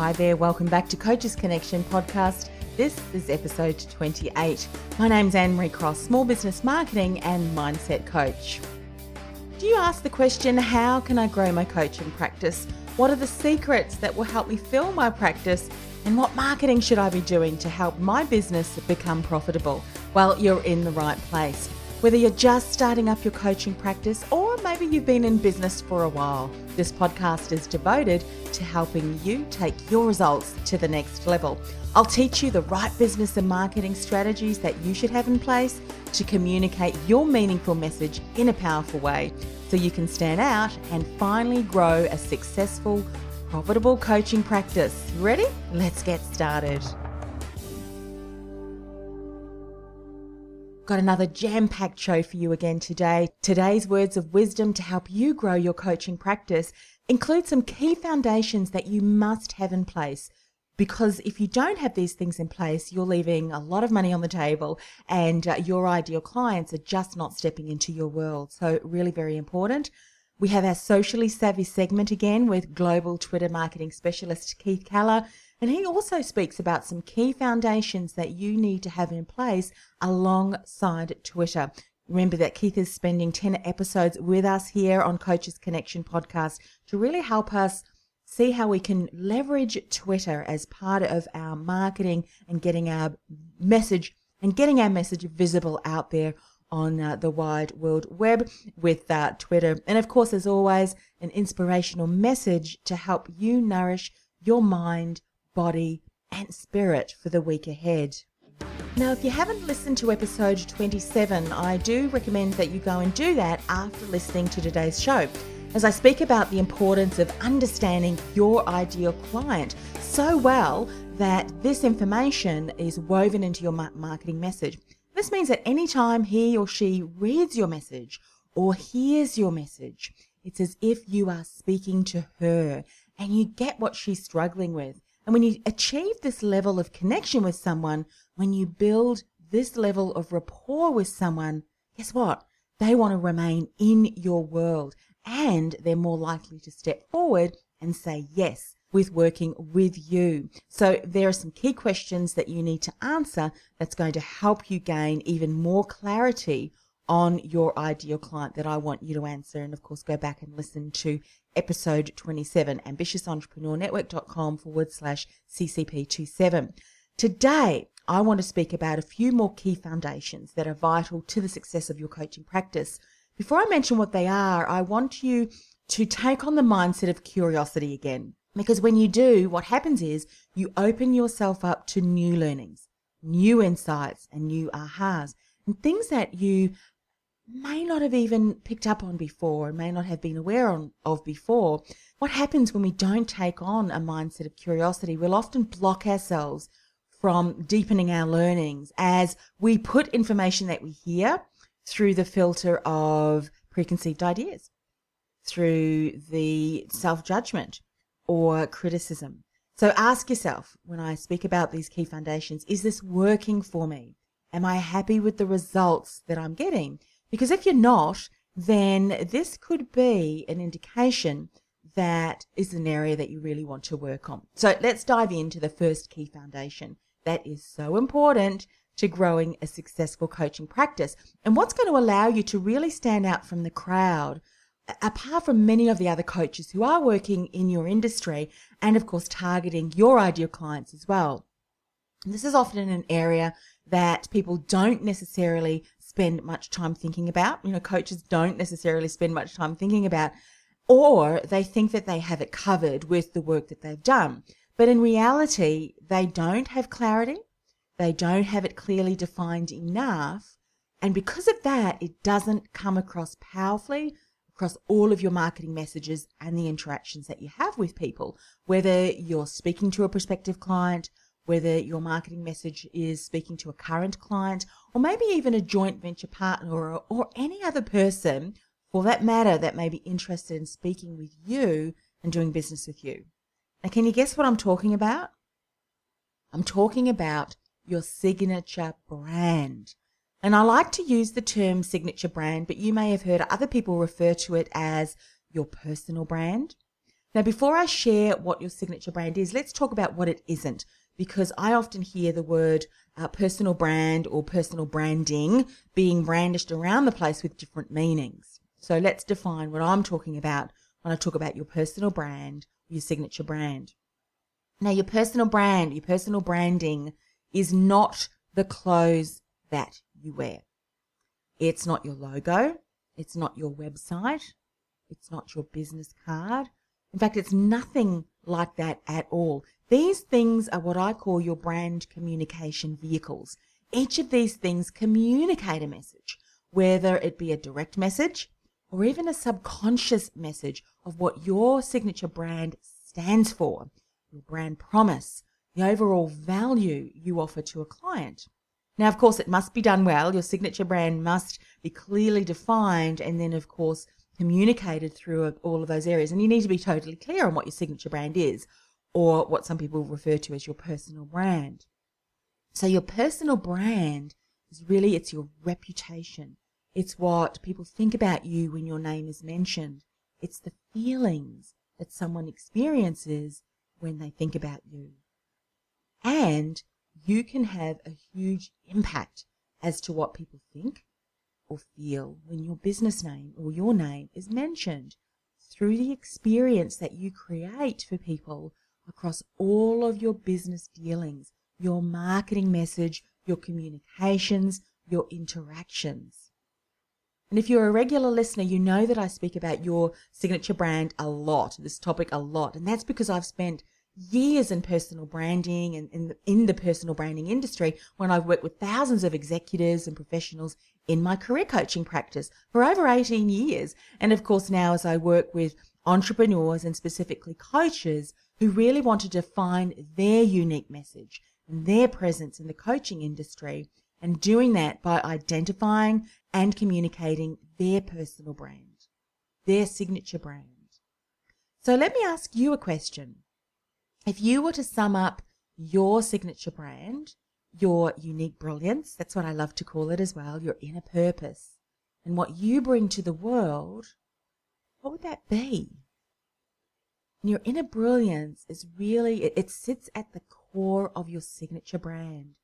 Hi there, welcome back to Coaches Connection podcast. This is episode 28. My name's Anne Marie Cross, small business marketing and mindset coach. Do you ask the question, how can I grow my coaching practice? What are the secrets that will help me fill my practice? And what marketing should I be doing to help my business become profitable? Well, you're in the right place. Whether you're just starting up your coaching practice or maybe you've been in business for a while, this podcast is devoted to helping you take your results to the next level. I'll teach you the right business and marketing strategies that you should have in place to communicate your meaningful message in a powerful way so you can stand out and finally grow a successful, profitable coaching practice. Ready? Let's get started. Got another jam packed show for you again today. Today's words of wisdom to help you grow your coaching practice include some key foundations that you must have in place. Because if you don't have these things in place, you're leaving a lot of money on the table and uh, your ideal clients are just not stepping into your world. So, really, very important. We have our socially savvy segment again with global Twitter marketing specialist Keith Keller. And he also speaks about some key foundations that you need to have in place alongside Twitter. Remember that Keith is spending 10 episodes with us here on Coaches Connection podcast to really help us see how we can leverage Twitter as part of our marketing and getting our message and getting our message visible out there on uh, the wide world web with uh, Twitter. And of course, as always, an inspirational message to help you nourish your mind, body, and spirit for the week ahead. Now, if you haven't listened to episode 27, I do recommend that you go and do that after listening to today's show, as I speak about the importance of understanding your ideal client so well that this information is woven into your marketing message. This means that anytime he or she reads your message or hears your message, it's as if you are speaking to her and you get what she's struggling with. And when you achieve this level of connection with someone, when you build this level of rapport with someone, guess what? They want to remain in your world and they're more likely to step forward and say yes with working with you. So there are some key questions that you need to answer that's going to help you gain even more clarity on your ideal client that I want you to answer. And of course, go back and listen to episode 27, ambitiousentrepreneurnetwork.com forward slash CCP27. Today, I want to speak about a few more key foundations that are vital to the success of your coaching practice. Before I mention what they are, I want you to take on the mindset of curiosity again. Because when you do, what happens is you open yourself up to new learnings, new insights, and new ahas, and things that you may not have even picked up on before, and may not have been aware on, of before. What happens when we don't take on a mindset of curiosity? We'll often block ourselves from deepening our learnings as we put information that we hear through the filter of preconceived ideas, through the self judgment or criticism. So ask yourself when I speak about these key foundations is this working for me? Am I happy with the results that I'm getting? Because if you're not, then this could be an indication that is an area that you really want to work on. So let's dive into the first key foundation that is so important to growing a successful coaching practice and what's going to allow you to really stand out from the crowd apart from many of the other coaches who are working in your industry and of course targeting your ideal clients as well. This is often an area that people don't necessarily spend much time thinking about. You know, coaches don't necessarily spend much time thinking about, or they think that they have it covered with the work that they've done. But in reality, they don't have clarity. They don't have it clearly defined enough. And because of that, it doesn't come across powerfully across all of your marketing messages and the interactions that you have with people, whether you're speaking to a prospective client, whether your marketing message is speaking to a current client or maybe even a joint venture partner or, or any other person for that matter that may be interested in speaking with you and doing business with you. Now, can you guess what I'm talking about? I'm talking about your signature brand. And I like to use the term signature brand, but you may have heard other people refer to it as your personal brand. Now, before I share what your signature brand is, let's talk about what it isn't, because I often hear the word uh, personal brand or personal branding being brandished around the place with different meanings. So let's define what I'm talking about when I talk about your personal brand, your signature brand. Now, your personal brand, your personal branding is not the clothes that you wear. It's not your logo. It's not your website. It's not your business card. In fact, it's nothing like that at all. These things are what I call your brand communication vehicles. Each of these things communicate a message, whether it be a direct message or even a subconscious message of what your signature brand stands for, your brand promise, the overall value you offer to a client. Now, of course, it must be done well. Your signature brand must be clearly defined and then, of course, communicated through uh, all of those areas. And you need to be totally clear on what your signature brand is or what some people refer to as your personal brand. So your personal brand is really, it's your reputation. It's what people think about you when your name is mentioned. It's the feelings that someone experiences when they think about you. And you can have a huge impact as to what people think or feel when your business name or your name is mentioned through the experience that you create for people across all of your business dealings, your marketing message, your communications, your interactions. And if you're a regular listener, you know that I speak about your signature brand a lot, this topic a lot. And that's because I've spent years in personal branding and in the, in the personal branding industry when I've worked with thousands of executives and professionals in my career coaching practice for over 18 years. And of course, now as I work with entrepreneurs and specifically coaches who really want to define their unique message and their presence in the coaching industry and doing that by identifying and communicating their personal brand, their signature brand. So let me ask you a question. If you were to sum up your signature brand, your unique brilliance, that's what I love to call it as well, your inner purpose, and what you bring to the world, what would that be? And your inner brilliance is really, it, it sits at the core of your signature brand.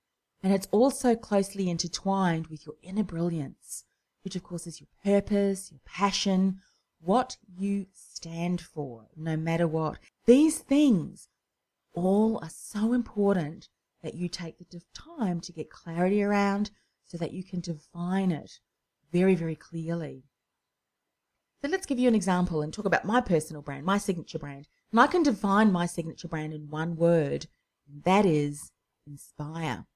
And it's also closely intertwined with your inner brilliance, which of course is your purpose, your passion, what you stand for, no matter what. These things all are so important that you take the time to get clarity around so that you can define it very, very clearly. So let's give you an example and talk about my personal brand, my signature brand. And I can define my signature brand in one word, and that is inspire.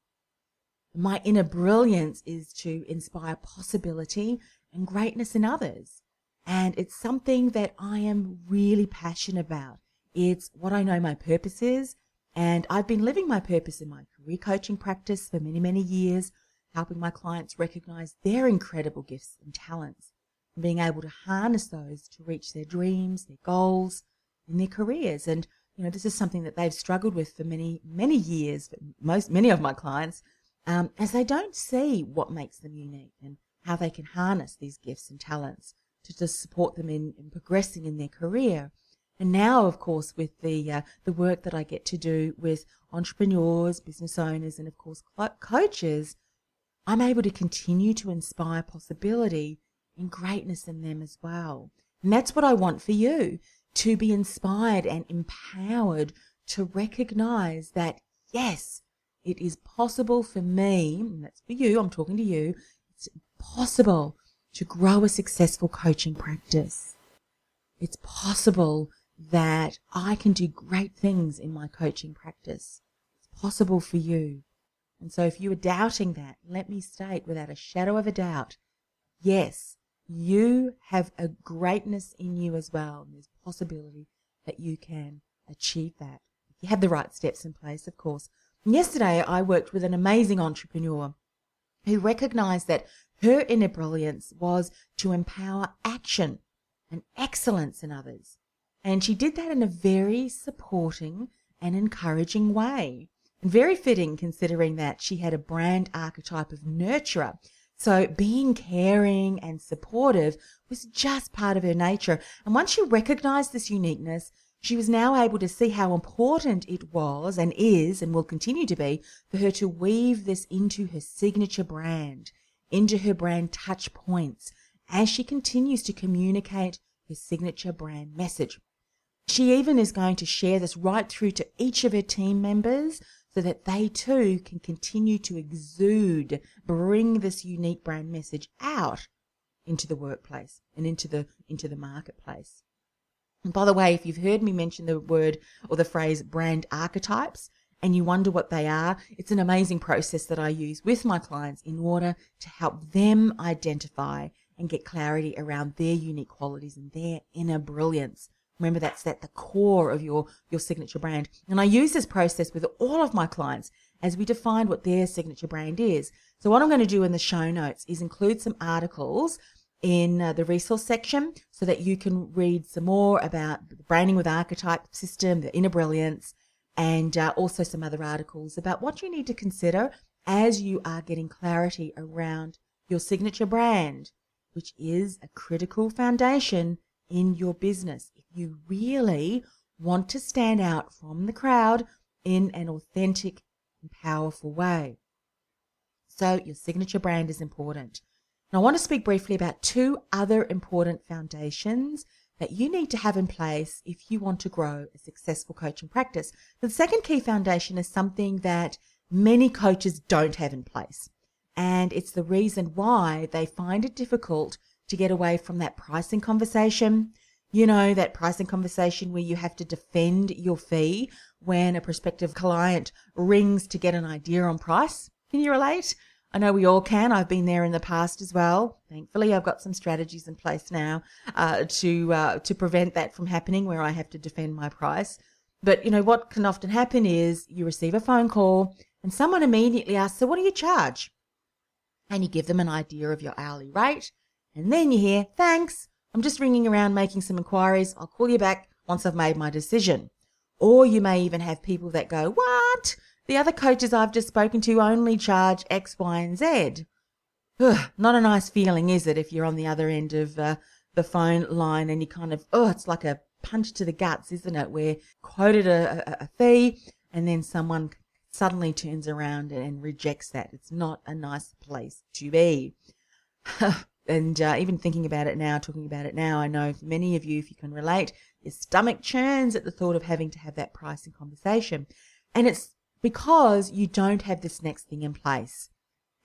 My inner brilliance is to inspire possibility and greatness in others. And it's something that I am really passionate about. It's what I know my purpose is. And I've been living my purpose in my career coaching practice for many, many years, helping my clients recognize their incredible gifts and talents and being able to harness those to reach their dreams, their goals in their careers. And, you know, this is something that they've struggled with for many, many years, most, many of my clients, um, as they don't see what makes them unique and how they can harness these gifts and talents to just support them in, in progressing in their career. And now, of course, with the uh, the work that I get to do with entrepreneurs, business owners, and of course coaches, I'm able to continue to inspire possibility and greatness in them as well. And that's what I want for you to be inspired and empowered to recognize that yes, it is possible for me, and that's for you, I'm talking to you, it's possible to grow a successful coaching practice. It's possible that I can do great things in my coaching practice. It's possible for you. And so if you are doubting that, let me state without a shadow of a doubt, yes, you have a greatness in you as well. And there's possibility that you can achieve that. If you have the right steps in place, of course. Yesterday I worked with an amazing entrepreneur who recognized that her inner brilliance was to empower action and excellence in others. And she did that in a very supporting and encouraging way. And very fitting considering that she had a brand archetype of nurturer. So being caring and supportive was just part of her nature. And once she recognized this uniqueness, she was now able to see how important it was and is and will continue to be for her to weave this into her signature brand, into her brand touch points as she continues to communicate her signature brand message. She even is going to share this right through to each of her team members so that they too can continue to exude, bring this unique brand message out into the workplace and into the into the marketplace. And by the way, if you've heard me mention the word or the phrase brand archetypes and you wonder what they are, it's an amazing process that I use with my clients in order to help them identify and get clarity around their unique qualities and their inner brilliance. Remember that's at the core of your, your signature brand. And I use this process with all of my clients as we define what their signature brand is. So what I'm going to do in the show notes is include some articles in uh, the resource section so that you can read some more about the branding with archetype system, the inner brilliance, and uh, also some other articles about what you need to consider as you are getting clarity around your signature brand, which is a critical foundation in your business. If you really want to stand out from the crowd in an authentic and powerful way. So your signature brand is important. And I want to speak briefly about two other important foundations that you need to have in place if you want to grow a successful coaching practice. The second key foundation is something that many coaches don't have in place. And it's the reason why they find it difficult to get away from that pricing conversation. You know, that pricing conversation where you have to defend your fee when a prospective client rings to get an idea on price. Can you relate? I know we all can. I've been there in the past as well. Thankfully, I've got some strategies in place now uh, to uh, to prevent that from happening, where I have to defend my price. But you know what can often happen is you receive a phone call and someone immediately asks, "So what do you charge?" And you give them an idea of your hourly rate, and then you hear, "Thanks, I'm just ringing around making some inquiries. I'll call you back once I've made my decision." Or you may even have people that go, "What?" The other coaches I've just spoken to only charge X, Y, and Z. Ugh, not a nice feeling, is it, if you're on the other end of uh, the phone line and you kind of, oh, it's like a punch to the guts, isn't it? Where quoted a, a, a fee and then someone suddenly turns around and rejects that. It's not a nice place to be. and uh, even thinking about it now, talking about it now, I know many of you, if you can relate, your stomach churns at the thought of having to have that pricing conversation. And it's because you don't have this next thing in place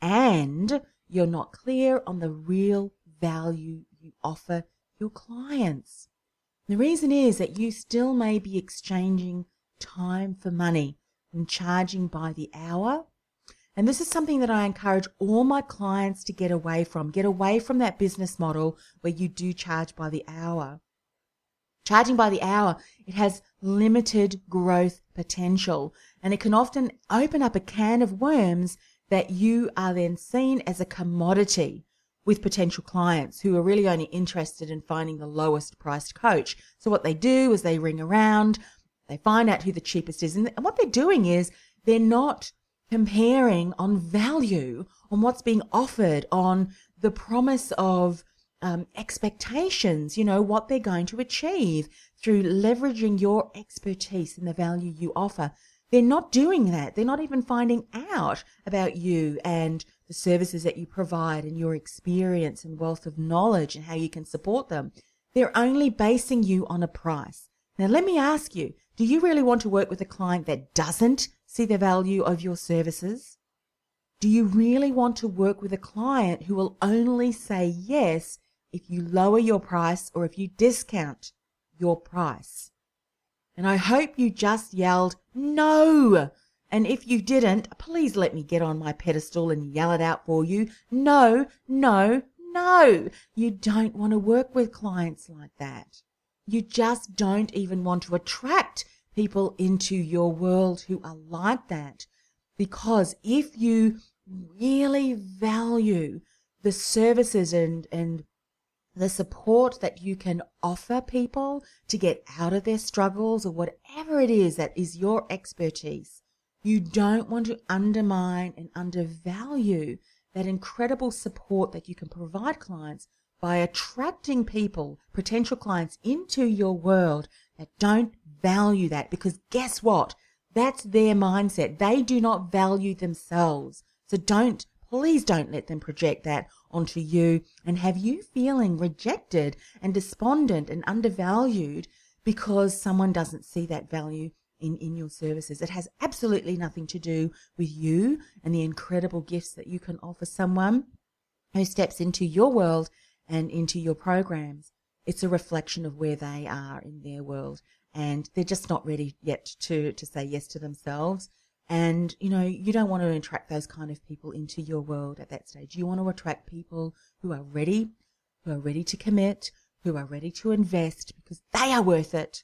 and you're not clear on the real value you offer your clients. The reason is that you still may be exchanging time for money and charging by the hour. And this is something that I encourage all my clients to get away from. Get away from that business model where you do charge by the hour. Charging by the hour, it has limited growth potential and it can often open up a can of worms that you are then seen as a commodity with potential clients who are really only interested in finding the lowest priced coach. So what they do is they ring around, they find out who the cheapest is. And what they're doing is they're not comparing on value, on what's being offered, on the promise of um, expectations, you know, what they're going to achieve through leveraging your expertise and the value you offer. They're not doing that. They're not even finding out about you and the services that you provide and your experience and wealth of knowledge and how you can support them. They're only basing you on a price. Now, let me ask you, do you really want to work with a client that doesn't see the value of your services? Do you really want to work with a client who will only say yes if you lower your price or if you discount your price? And I hope you just yelled, no! And if you didn't, please let me get on my pedestal and yell it out for you. No, no, no! You don't want to work with clients like that. You just don't even want to attract people into your world who are like that. Because if you really value the services and, and the support that you can offer people to get out of their struggles or whatever it is that is your expertise. You don't want to undermine and undervalue that incredible support that you can provide clients by attracting people, potential clients into your world that don't value that because guess what? That's their mindset. They do not value themselves. So don't, please don't let them project that onto you and have you feeling rejected and despondent and undervalued because someone doesn't see that value in, in your services. It has absolutely nothing to do with you and the incredible gifts that you can offer someone who steps into your world and into your programs. It's a reflection of where they are in their world and they're just not ready yet to, to say yes to themselves. And, you know, you don't want to attract those kind of people into your world at that stage. You want to attract people who are ready, who are ready to commit, who are ready to invest because they are worth it.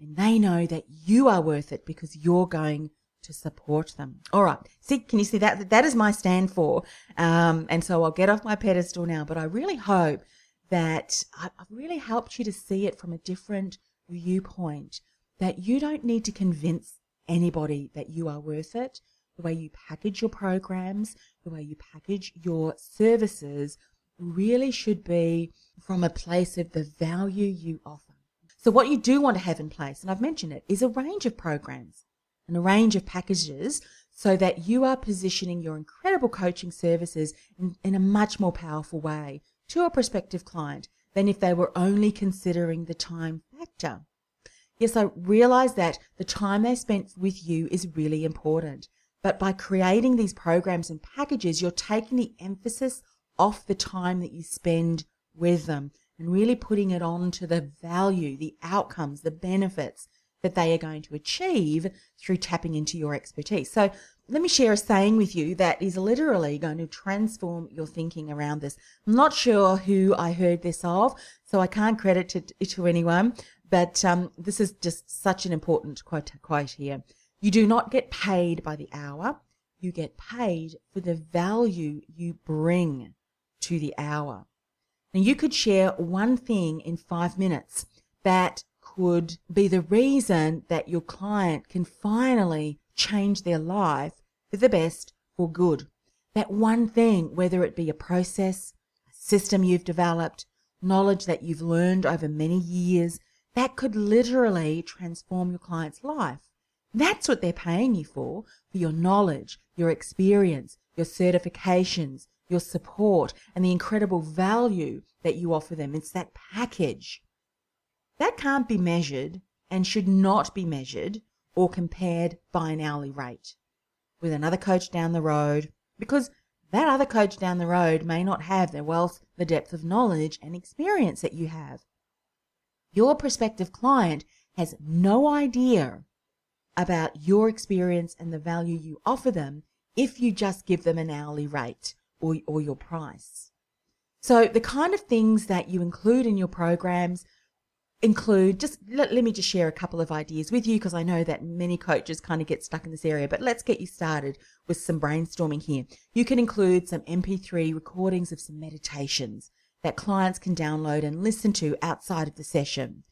And they know that you are worth it because you're going to support them. All right. See, can you see that? That is my stand for. Um, and so I'll get off my pedestal now, but I really hope that I've really helped you to see it from a different viewpoint that you don't need to convince anybody that you are worth it. The way you package your programs, the way you package your services really should be from a place of the value you offer. So what you do want to have in place, and I've mentioned it, is a range of programs and a range of packages so that you are positioning your incredible coaching services in, in a much more powerful way to a prospective client than if they were only considering the time factor. Yes, I realize that the time they spent with you is really important. But by creating these programs and packages, you're taking the emphasis off the time that you spend with them and really putting it on to the value, the outcomes, the benefits that they are going to achieve through tapping into your expertise. So let me share a saying with you that is literally going to transform your thinking around this. I'm not sure who I heard this of, so I can't credit it to anyone, but um, this is just such an important quote, quote here. You do not get paid by the hour. You get paid for the value you bring to the hour. Now you could share one thing in five minutes that could be the reason that your client can finally change their life for the best for good. That one thing, whether it be a process, a system you've developed, knowledge that you've learned over many years, that could literally transform your client's life. That's what they're paying you for, for your knowledge, your experience, your certifications, your support, and the incredible value that you offer them. It's that package. That can't be measured and should not be measured or compared by an hourly rate with another coach down the road because that other coach down the road may not have the wealth, the depth of knowledge and experience that you have. Your prospective client has no idea about your experience and the value you offer them if you just give them an hourly rate or, or your price. So the kind of things that you include in your programs include just let, let me just share a couple of ideas with you because I know that many coaches kind of get stuck in this area, but let's get you started with some brainstorming here. You can include some MP3 recordings of some meditations that clients can download and listen to outside of the session.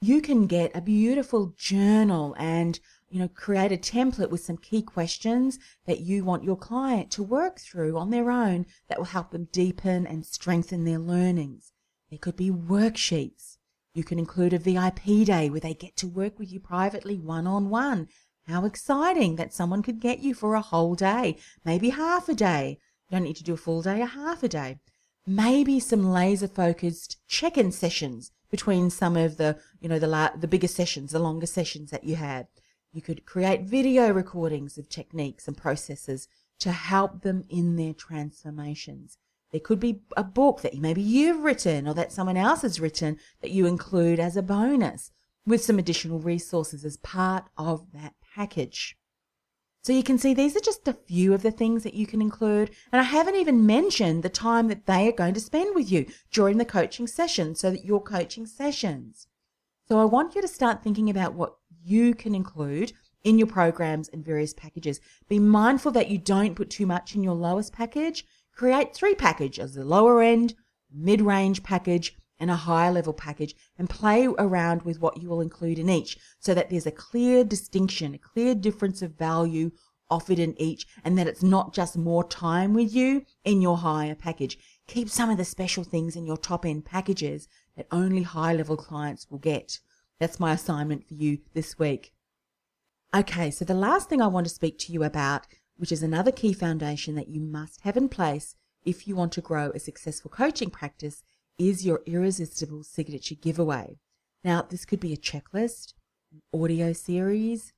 You can get a beautiful journal and you know, create a template with some key questions that you want your client to work through on their own that will help them deepen and strengthen their learnings. There could be worksheets. You can include a VIP day where they get to work with you privately one on one. How exciting that someone could get you for a whole day, maybe half a day. You don't need to do a full day, a half a day. Maybe some laser focused check in sessions between some of the, you know, the, la- the bigger sessions, the longer sessions that you had. You could create video recordings of techniques and processes to help them in their transformations. There could be a book that maybe you've written or that someone else has written that you include as a bonus with some additional resources as part of that package. So you can see these are just a few of the things that you can include. And I haven't even mentioned the time that they are going to spend with you during the coaching session so that your coaching sessions. So I want you to start thinking about what you can include in your programs and various packages. Be mindful that you don't put too much in your lowest package. Create three packages, the lower end, mid-range package, and a higher level package and play around with what you will include in each so that there's a clear distinction, a clear difference of value offered in each and that it's not just more time with you in your higher package. Keep some of the special things in your top end packages that only high level clients will get. That's my assignment for you this week. Okay, so the last thing I want to speak to you about, which is another key foundation that you must have in place if you want to grow a successful coaching practice, is your irresistible signature giveaway. Now, this could be a checklist, an audio series,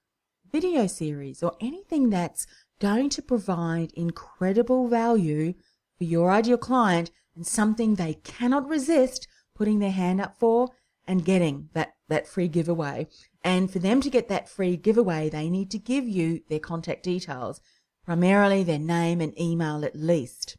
video series, or anything that's going to provide incredible value for your ideal client and something they cannot resist putting their hand up for and getting that, that free giveaway. And for them to get that free giveaway, they need to give you their contact details, primarily their name and email at least.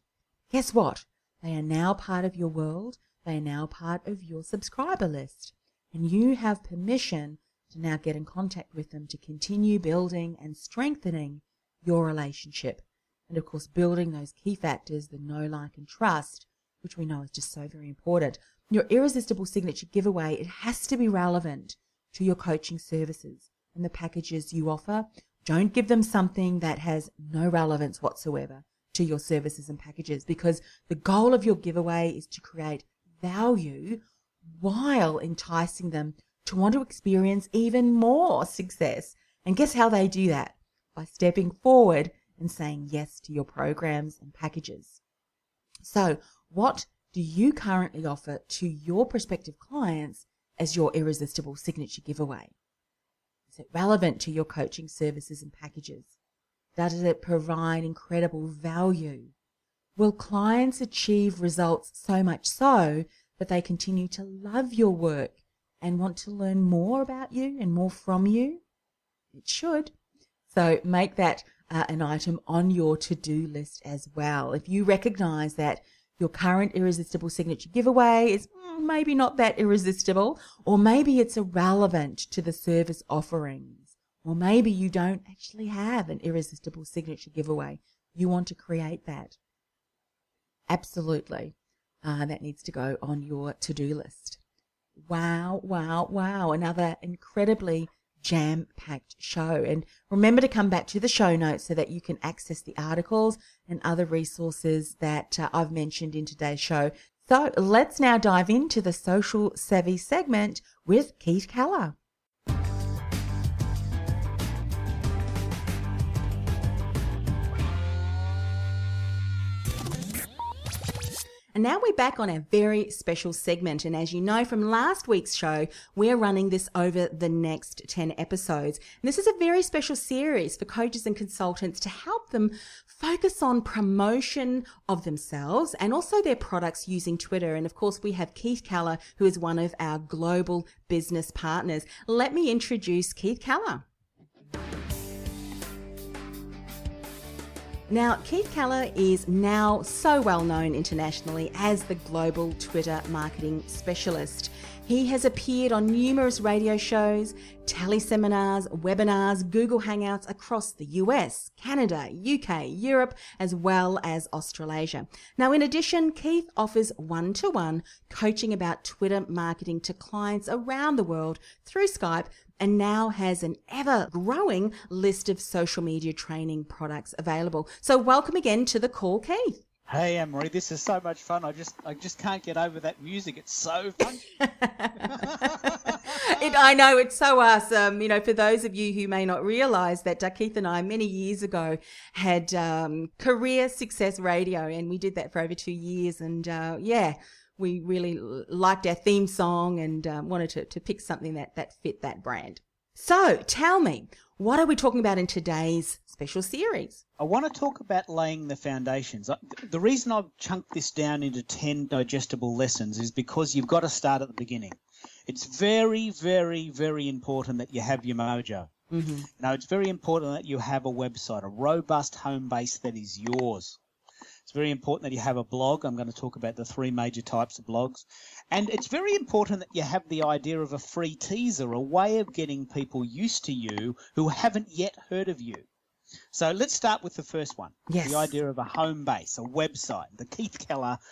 Guess what? They are now part of your world. They are now part of your subscriber list. And you have permission to now get in contact with them to continue building and strengthening your relationship. And of course, building those key factors, the know, like, and trust, which we know is just so very important. Your irresistible signature giveaway, it has to be relevant to your coaching services and the packages you offer. Don't give them something that has no relevance whatsoever to your services and packages because the goal of your giveaway is to create value while enticing them to want to experience even more success. And guess how they do that? By stepping forward and saying yes to your programs and packages. So, what do you currently offer to your prospective clients as your irresistible signature giveaway? It relevant to your coaching services and packages? Does it provide incredible value? Will clients achieve results so much so that they continue to love your work and want to learn more about you and more from you? It should. So make that uh, an item on your to do list as well. If you recognize that your current irresistible signature giveaway is mm, maybe not that irresistible, or maybe it's irrelevant to the service offerings, or maybe you don't actually have an irresistible signature giveaway. You want to create that. Absolutely. Uh, that needs to go on your to do list. Wow, wow, wow. Another incredibly jam packed show. And remember to come back to the show notes so that you can access the articles and other resources that uh, I've mentioned in today's show. So let's now dive into the social savvy segment with Keith Keller. And now we're back on a very special segment. And as you know from last week's show, we're running this over the next 10 episodes. And this is a very special series for coaches and consultants to help them focus on promotion of themselves and also their products using Twitter. And of course, we have Keith Keller, who is one of our global business partners. Let me introduce Keith Keller. Now, Keith Keller is now so well known internationally as the global Twitter marketing specialist. He has appeared on numerous radio shows, teleseminars, webinars, Google Hangouts across the US, Canada, UK, Europe, as well as Australasia. Now, in addition, Keith offers one to one coaching about Twitter marketing to clients around the world through Skype and now has an ever growing list of social media training products available. So welcome again to the call, Keith. Hey Anne-Marie, this is so much fun. I just I just can't get over that music. It's so fun. it, I know it's so awesome. You know, for those of you who may not realise that uh, Keith and I many years ago had um, career success radio, and we did that for over two years. And uh, yeah, we really liked our theme song and um, wanted to, to pick something that, that fit that brand. So tell me, what are we talking about in today's special series? I want to talk about laying the foundations. The reason I've chunked this down into 10 digestible lessons is because you've got to start at the beginning. It's very, very, very important that you have your mojo. Mm-hmm. Now, it's very important that you have a website, a robust home base that is yours. It's very important that you have a blog. I'm going to talk about the three major types of blogs. And it's very important that you have the idea of a free teaser, a way of getting people used to you who haven't yet heard of you. So let's start with the first one. Yes. The idea of a home base, a website, the keithkeller.com.au,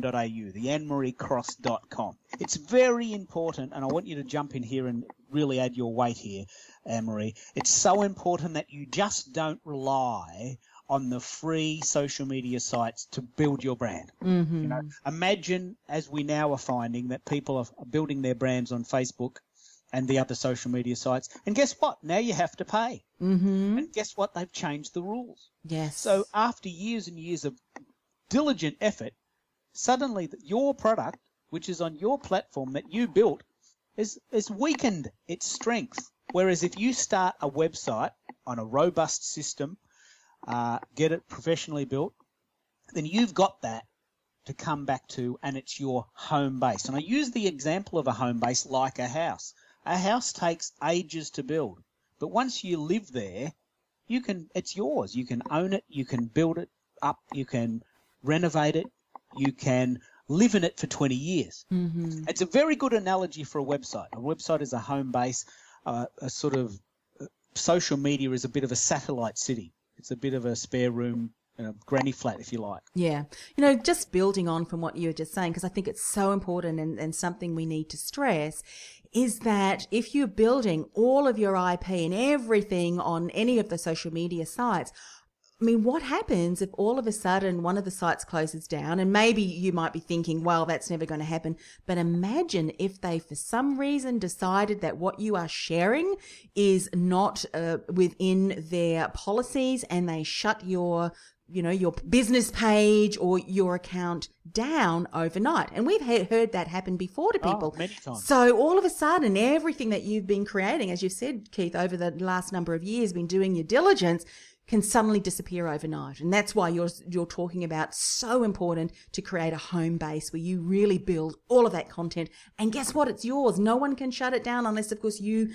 the annemariecross.com. It's very important, and I want you to jump in here and really add your weight here, Anne-Marie. It's so important that you just don't rely on the free social media sites to build your brand. Mm-hmm. You know, imagine as we now are finding that people are building their brands on Facebook and the other social media sites. And guess what? Now you have to pay. Mm-hmm. And guess what? They've changed the rules. Yes. So after years and years of diligent effort, suddenly your product, which is on your platform that you built, is, is weakened its strength. Whereas if you start a website on a robust system, uh, get it professionally built, then you've got that to come back to and it's your home base. And I use the example of a home base like a house. A house takes ages to build, but once you live there, you can it's yours. You can own it, you can build it up, you can renovate it, you can live in it for 20 years. Mm-hmm. It's a very good analogy for a website. A website is a home base, uh, a sort of uh, social media is a bit of a satellite city. It's a bit of a spare room, you know, granny flat, if you like. Yeah. You know, just building on from what you were just saying, because I think it's so important and, and something we need to stress is that if you're building all of your IP and everything on any of the social media sites, I mean, what happens if all of a sudden one of the sites closes down? And maybe you might be thinking, well, that's never going to happen. But imagine if they, for some reason, decided that what you are sharing is not uh, within their policies and they shut your you know, your business page or your account down overnight. And we've heard that happen before to Oh, people. many times. So all of a sudden, everything that you've been creating, as you've said, Keith, over the last number of years, been doing your diligence, can suddenly disappear overnight. And that's why you're you're talking about so important to create a home base where you really build all of that content. And guess what? It's yours. No one can shut it down unless, of course, you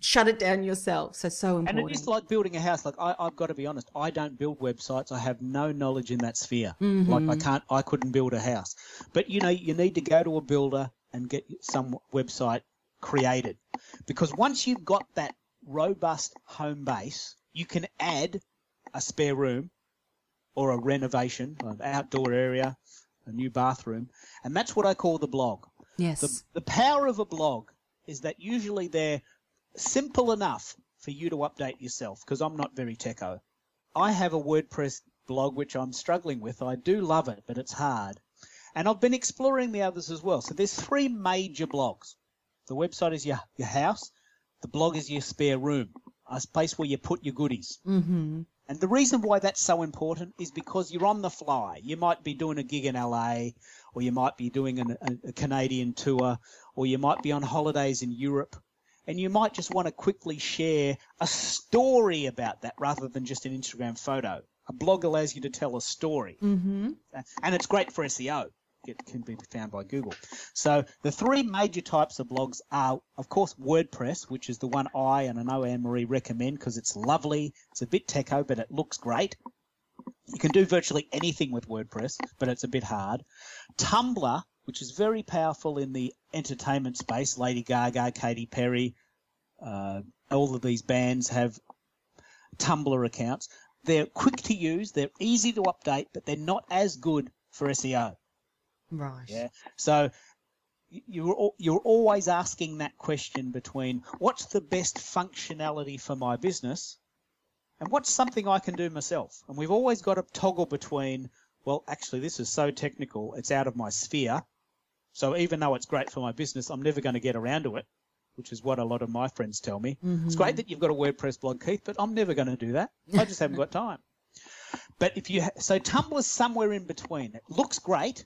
shut it down yourself. So so important. And it is like building a house. Like I, I've got to be honest, I don't build websites. I have no knowledge in that sphere. Mm-hmm. Like I can't, I couldn't build a house. But you know, you need to go to a builder and get some website created, because once you've got that robust home base, you can add a spare room or a renovation, an outdoor area, a new bathroom, and that's what I call the blog. yes. The, the power of a blog is that usually they're simple enough for you to update yourself because I'm not very techo. I have a WordPress blog which I'm struggling with. I do love it, but it's hard. And I've been exploring the others as well. So there's three major blogs. The website is your, your house. The blog is your spare room, a place where you put your goodies. mm-hmm. And the reason why that's so important is because you're on the fly. You might be doing a gig in LA, or you might be doing an, a, a Canadian tour, or you might be on holidays in Europe, and you might just want to quickly share a story about that rather than just an Instagram photo. A blog allows you to tell a story, Mm-hmm. and it's great for SEO. It can be found by Google. So the three major types of blogs are, of course, WordPress, which is the one I and I know Anne Marie recommend because it's lovely. It's a bit techo, but it looks great. You can do virtually anything with WordPress, but it's a bit hard. Tumblr, which is very powerful in the entertainment space. Lady Gaga, Katy Perry, uh, all of these bands have Tumblr accounts. They're quick to use, they're easy to update, but they're not as good for SEO. Right. Yeah. So you're you're always asking that question between what's the best functionality for my business and what's something I can do myself. And we've always got to toggle between well, actually this is so technical, it's out of my sphere. So even though it's great for my business, I'm never going to get around to it, which is what a lot of my friends tell me. Mm-hmm. It's great that you've got a WordPress blog, Keith, but I'm never going to do that. I just haven't got time. But if you ha- so Tumblr's somewhere in between. It looks great.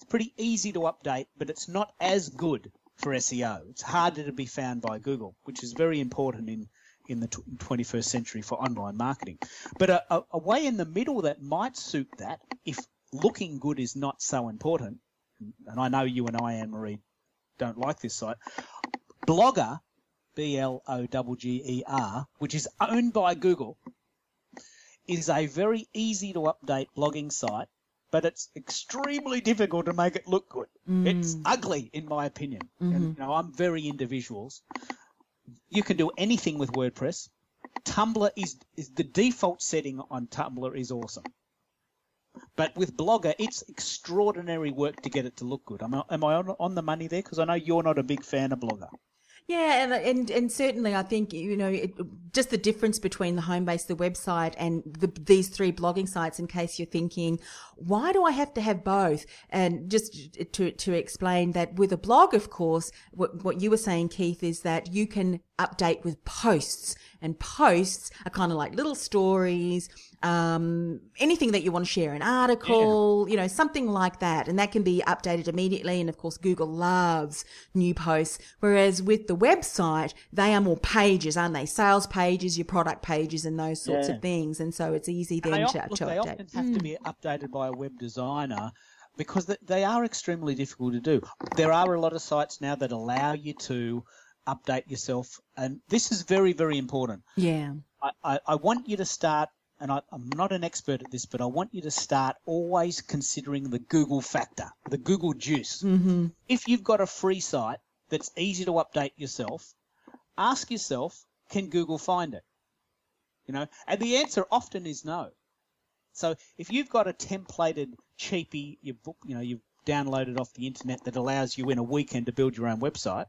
It's pretty easy to update, but it's not as good for SEO. It's harder to be found by Google, which is very important in in the tw- 21st century for online marketing. But a, a, a way in the middle that might suit that, if looking good is not so important, and I know you and I, Anne Marie, don't like this site. Blogger, B L O G G E R, which is owned by Google, is a very easy to update blogging site, but it's extremely difficult to make it look good. Mm. It's ugly, in my opinion. And, mm-hmm. you know, I'm very into visuals. You can do anything with WordPress. Tumblr is, is the default setting on Tumblr is awesome. But with Blogger, it's extraordinary work to get it to look good. Am I, am I on, on the money there? Because I know you're not a big fan of Blogger. Yeah, and and and certainly, I think you know it, just the difference between the home base, the website, and the, these three blogging sites. In case you're thinking, why do I have to have both? And just to to explain that with a blog, of course, what what you were saying, Keith, is that you can update with posts, and posts are kind of like little stories um, anything that you want to share, an article, yeah. you know, something like that. And that can be updated immediately. And of course, Google loves new posts. Whereas with the website, they are more pages, aren't they? Sales pages, your product pages, and those sorts yeah. of things. And so it's easy then to, look, to they update. often have mm. to be updated by a web designer because they are extremely difficult to do. There are a lot of sites now that allow you to update yourself, and this is very, very important. Yeah. I, I, I want you to start and I, am not an expert at this, but I want you to start always considering the Google factor, the Google juice. Mm-hmm. If you've got a free site that's easy to update yourself, ask yourself, can Google find it? You know, and the answer often is no. So if you've got a templated cheapy, you book, you know, you've downloaded off the internet that allows you in a weekend to build your own website,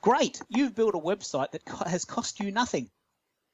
great. You've built a website that has cost you nothing.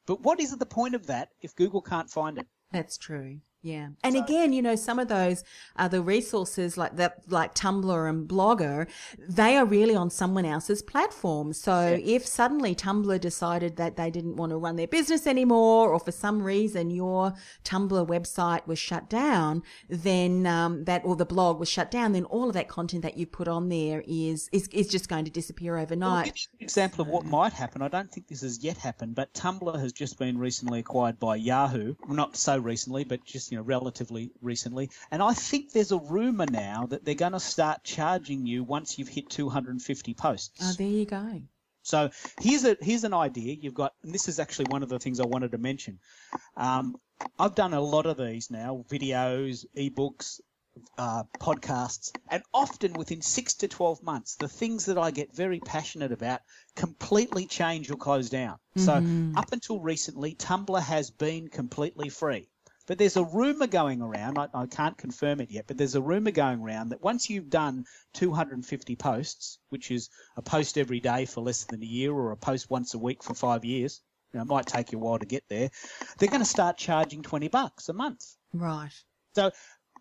But what is the point of that if Google can't find it? That's true. Yeah. And so, again, you know, some of those other resources like that, like Tumblr and Blogger, they are really on someone else's platform. So yeah. if suddenly Tumblr decided that they didn't want to run their business anymore, or for some reason your Tumblr website was shut down, then um, that, or the blog was shut down, then all of that content that you put on there is, is, is just going to disappear overnight. Well, example of what might happen. I don't think this has yet happened, but Tumblr has just been recently acquired by Yahoo. not so recently, but just, you you know, relatively recently. And I think there's a rumor now that they're going to start charging you once you've hit 250 posts. Oh, there you go. So here's a here's an idea. You've got, and this is actually one of the things I wanted to mention. Um, I've done a lot of these now, videos, ebooks, uh, podcasts, and often within six to 12 months, the things that I get very passionate about completely change or close down. Mm-hmm. So, up until recently, Tumblr has been completely free. But there's a rumor going around, I, I, can't confirm it yet, but there's a rumor going around that once you've done 250 posts, which is a post every day for less than a year or a post once a week for five years, you know, it might take you a while to get there, they're going to start charging 20 bucks a month. Right. So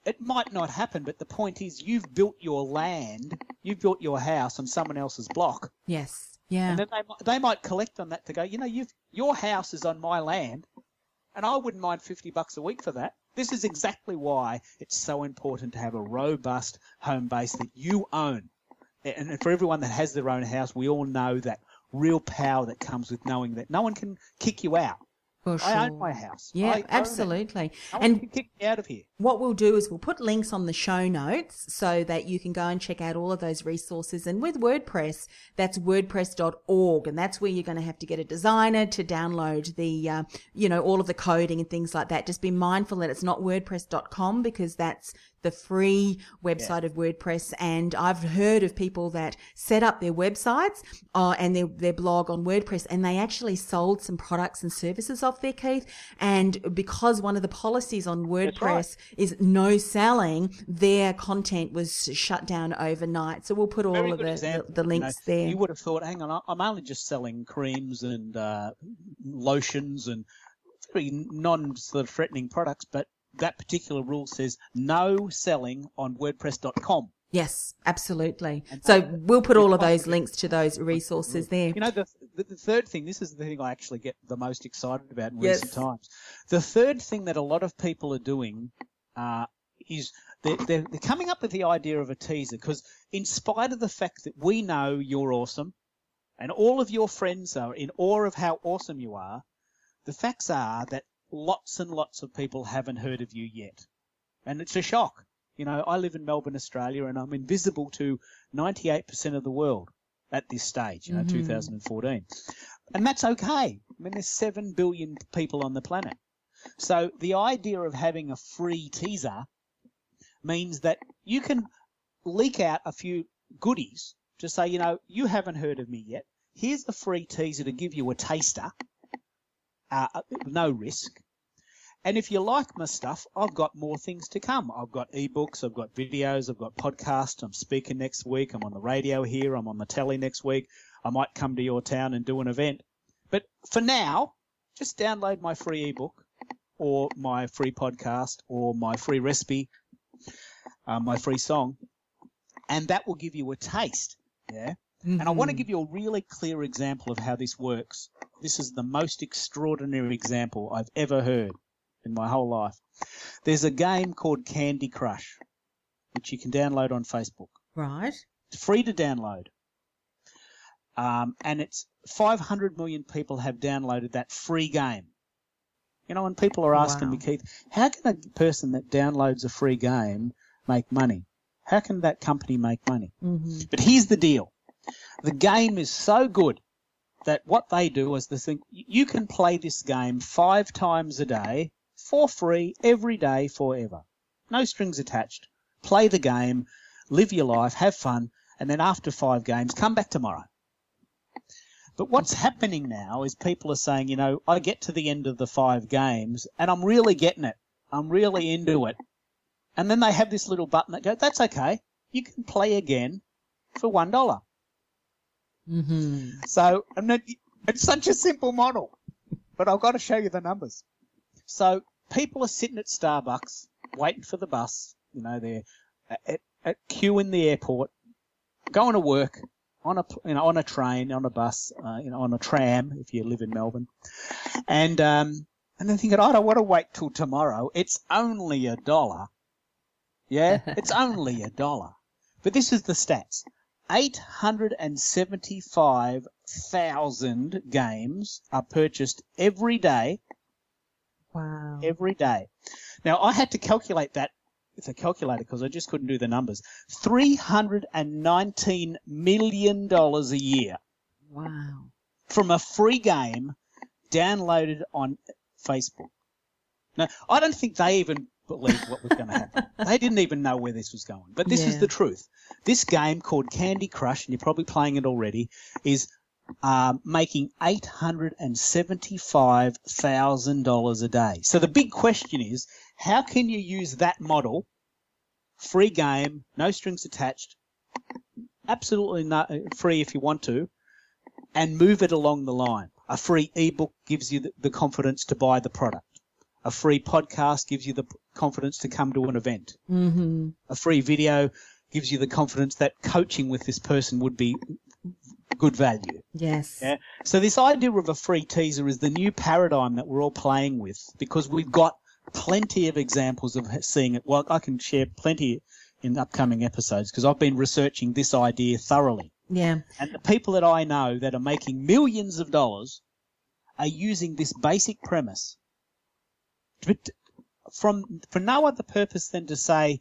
it might not happen, but the point is you've built your land, you've built your house on someone else's block. Yes. Yeah. And then they, they might collect on that to go, you know, you've, your house is on my land and I wouldn't mind 50 bucks a week for that. This is exactly why it's so important to have a robust home base that you own. And for everyone that has their own house, we all know that real power that comes with knowing that no one can kick you out. For sure. I own my house. Yeah, absolutely. And kick me out of here. What we'll do is we'll put links on the show notes so that you can go and check out all of those resources. And with WordPress, that's wordpress.org, and that's where you're going to have to get a designer to download the, uh, you know, all of the coding and things like that. Just be mindful that it's not WordPress.com because that's the free website yeah. of WordPress. And I've heard of people that set up their websites uh, and their, their blog on WordPress and they actually sold some products and services off there, Keith. And because one of the policies on WordPress right. is no selling, their content was shut down overnight. So we'll put all Very of the, the, the, links you know, there. You would have thought, hang on, I'm only just selling creams and uh, lotions and very non sort of threatening products, but that particular rule says no selling on WordPress.com. Yes, absolutely. And so we'll put all of those links to those resources there. You know, the, the, the, third thing, this is the thing I actually get the most excited about in yes. recent times. The third thing that a lot of people are doing uh, is they're, they're, they're coming up with the idea of a teaser because, in spite of the fact that we know you're awesome and all of your friends are in awe of how awesome you are, the facts are that lots and lots of people haven't heard of you yet. And it's a shock. You know, I live in Melbourne, Australia, and I'm invisible to 98% of the world at this stage, you know, mm-hmm. 2014. And that's okay. I mean, there's 7 billion people on the planet. So the idea of having a free teaser means that you can leak out a few goodies to say, you know, you haven't heard of me yet. Here's a free teaser to give you a taster, uh, no risk. And if you like my stuff, I've got more things to come. I've got ebooks, I've got videos, I've got podcasts. I'm speaking next week. I'm on the radio here. I'm on the telly next week. I might come to your town and do an event. But for now, just download my free ebook or my free podcast or my free recipe, uh, my free song, and that will give you a taste. Yeah. Mm-hmm. And I want to give you a really clear example of how this works. This is the most extraordinary example I've ever heard in my whole life. There's a game called Candy Crush, which you can download on Facebook. Right. It's free to download. Um, and it's 500 million people have downloaded that free game. You know, when people are asking wow. me, Keith, how can a person that downloads a free game make money? How can that company make money? Mm-hmm. But here's the deal. The game is so good that what they do is they think you can play this game five times a day for free every day forever. No strings attached. Play the game, live your life, have fun, and then after five games, come back tomorrow. But what's happening now is people are saying, you know, I get to the end of the five games and I'm really getting it. I'm really into it. And then they have this little button that goes, that's okay. You can play again for one dollar. Mm-hmm. So, then, it's such a simple model, but I've got to show you the numbers. So people are sitting at Starbucks waiting for the bus. You know, they're at, at queue in the airport, going to work on a you know on a train, on a bus, uh, you know, on a tram if you live in Melbourne, and um, and they're thinking, I don't want to wait till tomorrow. It's only a dollar. Yeah, it's only a dollar. But this is the stats. 875,000 games are purchased every day. Wow. Every day. Now, I had to calculate that with a calculator because I just couldn't do the numbers. $319 million a year. Wow. From a free game downloaded on Facebook. Now, I don't think they even believed what was going to happen. they didn't even know where this was going. But this yeah. is the truth. This game called Candy Crush, and you're probably playing it already, is um, making $875,000 a day. So the big question is, how can you use that model, free game, no strings attached, absolutely not free if you want to, and move it along the line? A free ebook gives you the, the confidence to buy the product. A free podcast gives you the confidence to come to an event. Mm-hmm. A free video gives you the confidence that coaching with this person would be good value. Yes. Yeah. So this idea of a free teaser is the new paradigm that we're all playing with because we've got plenty of examples of seeing it. Well, I can share plenty in upcoming episodes because I've been researching this idea thoroughly. Yeah. And the people that I know that are making millions of dollars are using this basic premise but from for no other purpose than to say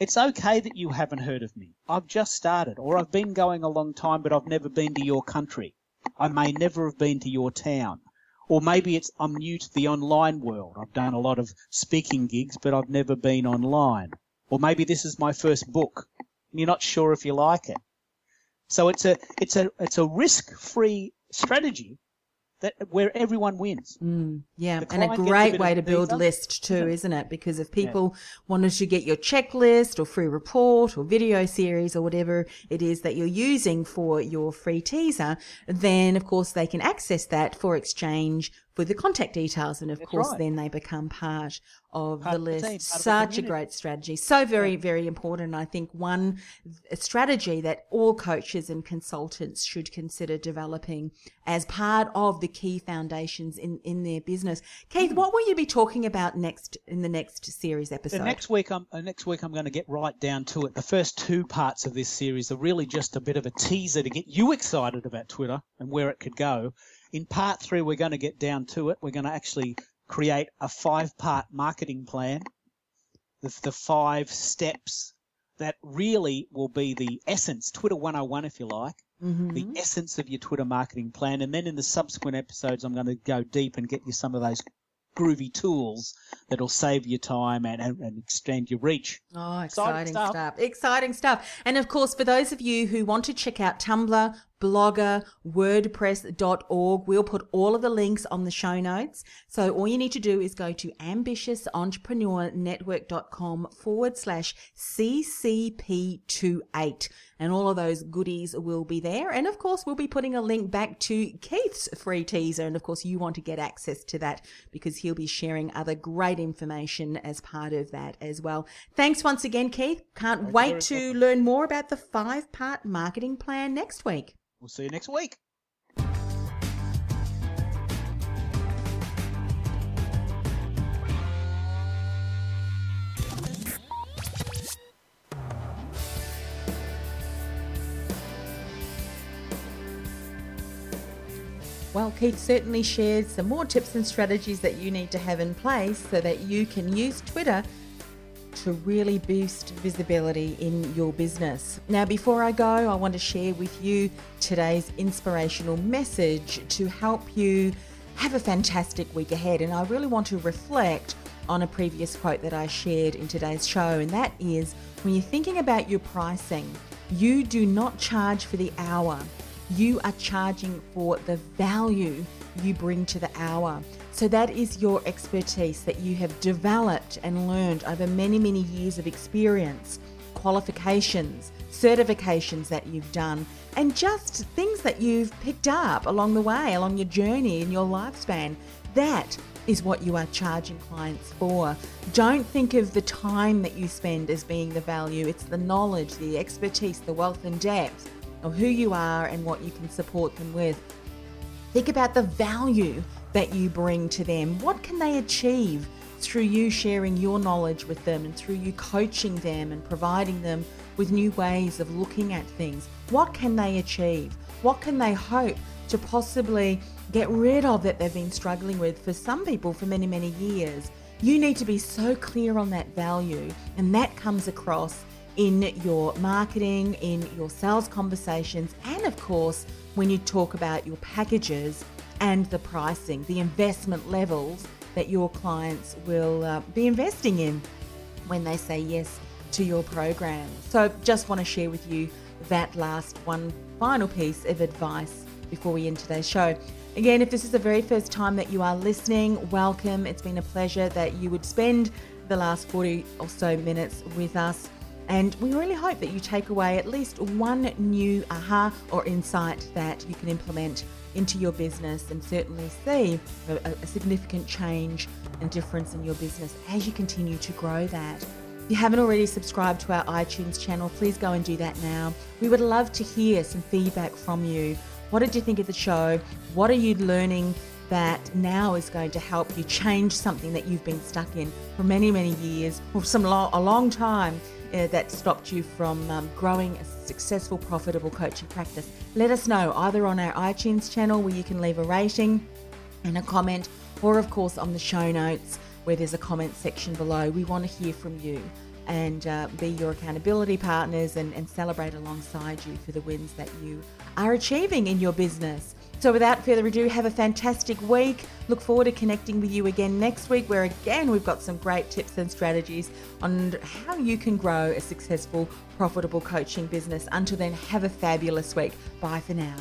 it's okay that you haven't heard of me. I've just started, or I've been going a long time, but I've never been to your country. I may never have been to your town. Or maybe it's I'm new to the online world. I've done a lot of speaking gigs, but I've never been online. Or maybe this is my first book. And you're not sure if you like it. So it's a it's a it's a risk free strategy that where everyone wins. Mm, yeah, and a great a way to build list too, isn't it? Because if people yeah. wanted to get your checklist or free report or video series or whatever it is that you're using for your free teaser, then of course they can access that for exchange with the contact details. And of That's course, right. then they become part of part the list. The Such a great strategy. So very, yeah. very important. I think one strategy that all coaches and consultants should consider developing as part of the key foundations in, in their business. Keith, mm. what will you be talking about next in the next series episode? The next week, I'm, uh, next week I'm going to get right down to it. The first two parts of this series are really just a bit of a teaser to get you excited about Twitter and where it could go. In part three, we're going to get down to it. We're going to actually create a five part marketing plan, the, the five steps that really will be the essence, Twitter 101, if you like, mm-hmm. the essence of your Twitter marketing plan. And then in the subsequent episodes, I'm going to go deep and get you some of those groovy tools that'll save you time and, and, and extend your reach. Oh, exciting, exciting stuff. stuff. Exciting stuff. And of course, for those of you who want to check out Tumblr, blogger, wordpress.org. We'll put all of the links on the show notes. So all you need to do is go to ambitiousentrepreneurnetwork.com forward slash CCP28 and all of those goodies will be there. And of course, we'll be putting a link back to Keith's free teaser. And of course, you want to get access to that because he'll be sharing other great information as part of that as well. Thanks once again, Keith. Can't Thank wait to welcome. learn more about the five part marketing plan next week. We'll see you next week. Well, Keith certainly shared some more tips and strategies that you need to have in place so that you can use Twitter to really boost visibility in your business. Now, before I go, I want to share with you today's inspirational message to help you have a fantastic week ahead. And I really want to reflect on a previous quote that I shared in today's show, and that is when you're thinking about your pricing, you do not charge for the hour you are charging for the value you bring to the hour. So that is your expertise that you have developed and learned over many, many years of experience, qualifications, certifications that you've done, and just things that you've picked up along the way, along your journey in your lifespan. That is what you are charging clients for. Don't think of the time that you spend as being the value, it's the knowledge, the expertise, the wealth and depth of who you are and what you can support them with. Think about the value that you bring to them. What can they achieve through you sharing your knowledge with them and through you coaching them and providing them with new ways of looking at things? What can they achieve? What can they hope to possibly get rid of that they've been struggling with for some people for many, many years? You need to be so clear on that value, and that comes across in your marketing, in your sales conversations, and of course, when you talk about your packages and the pricing, the investment levels that your clients will uh, be investing in when they say yes to your program. So, just want to share with you that last one final piece of advice before we end today's show. Again, if this is the very first time that you are listening, welcome. It's been a pleasure that you would spend the last 40 or so minutes with us. And we really hope that you take away at least one new aha or insight that you can implement into your business and certainly see a, a significant change and difference in your business as you continue to grow that. If you haven't already subscribed to our iTunes channel, please go and do that now. We would love to hear some feedback from you. What did you think of the show? What are you learning that now is going to help you change something that you've been stuck in for many, many years or some lo- a long time? Uh, that stopped you from um, growing a successful, profitable coaching practice, let us know either on our iTunes channel where you can leave a rating and a comment, or of course on the show notes where there's a comment section below. We want to hear from you and uh, be your accountability partners and, and celebrate alongside you for the wins that you are achieving in your business. So, without further ado, have a fantastic week. Look forward to connecting with you again next week, where again we've got some great tips and strategies on how you can grow a successful, profitable coaching business. Until then, have a fabulous week. Bye for now.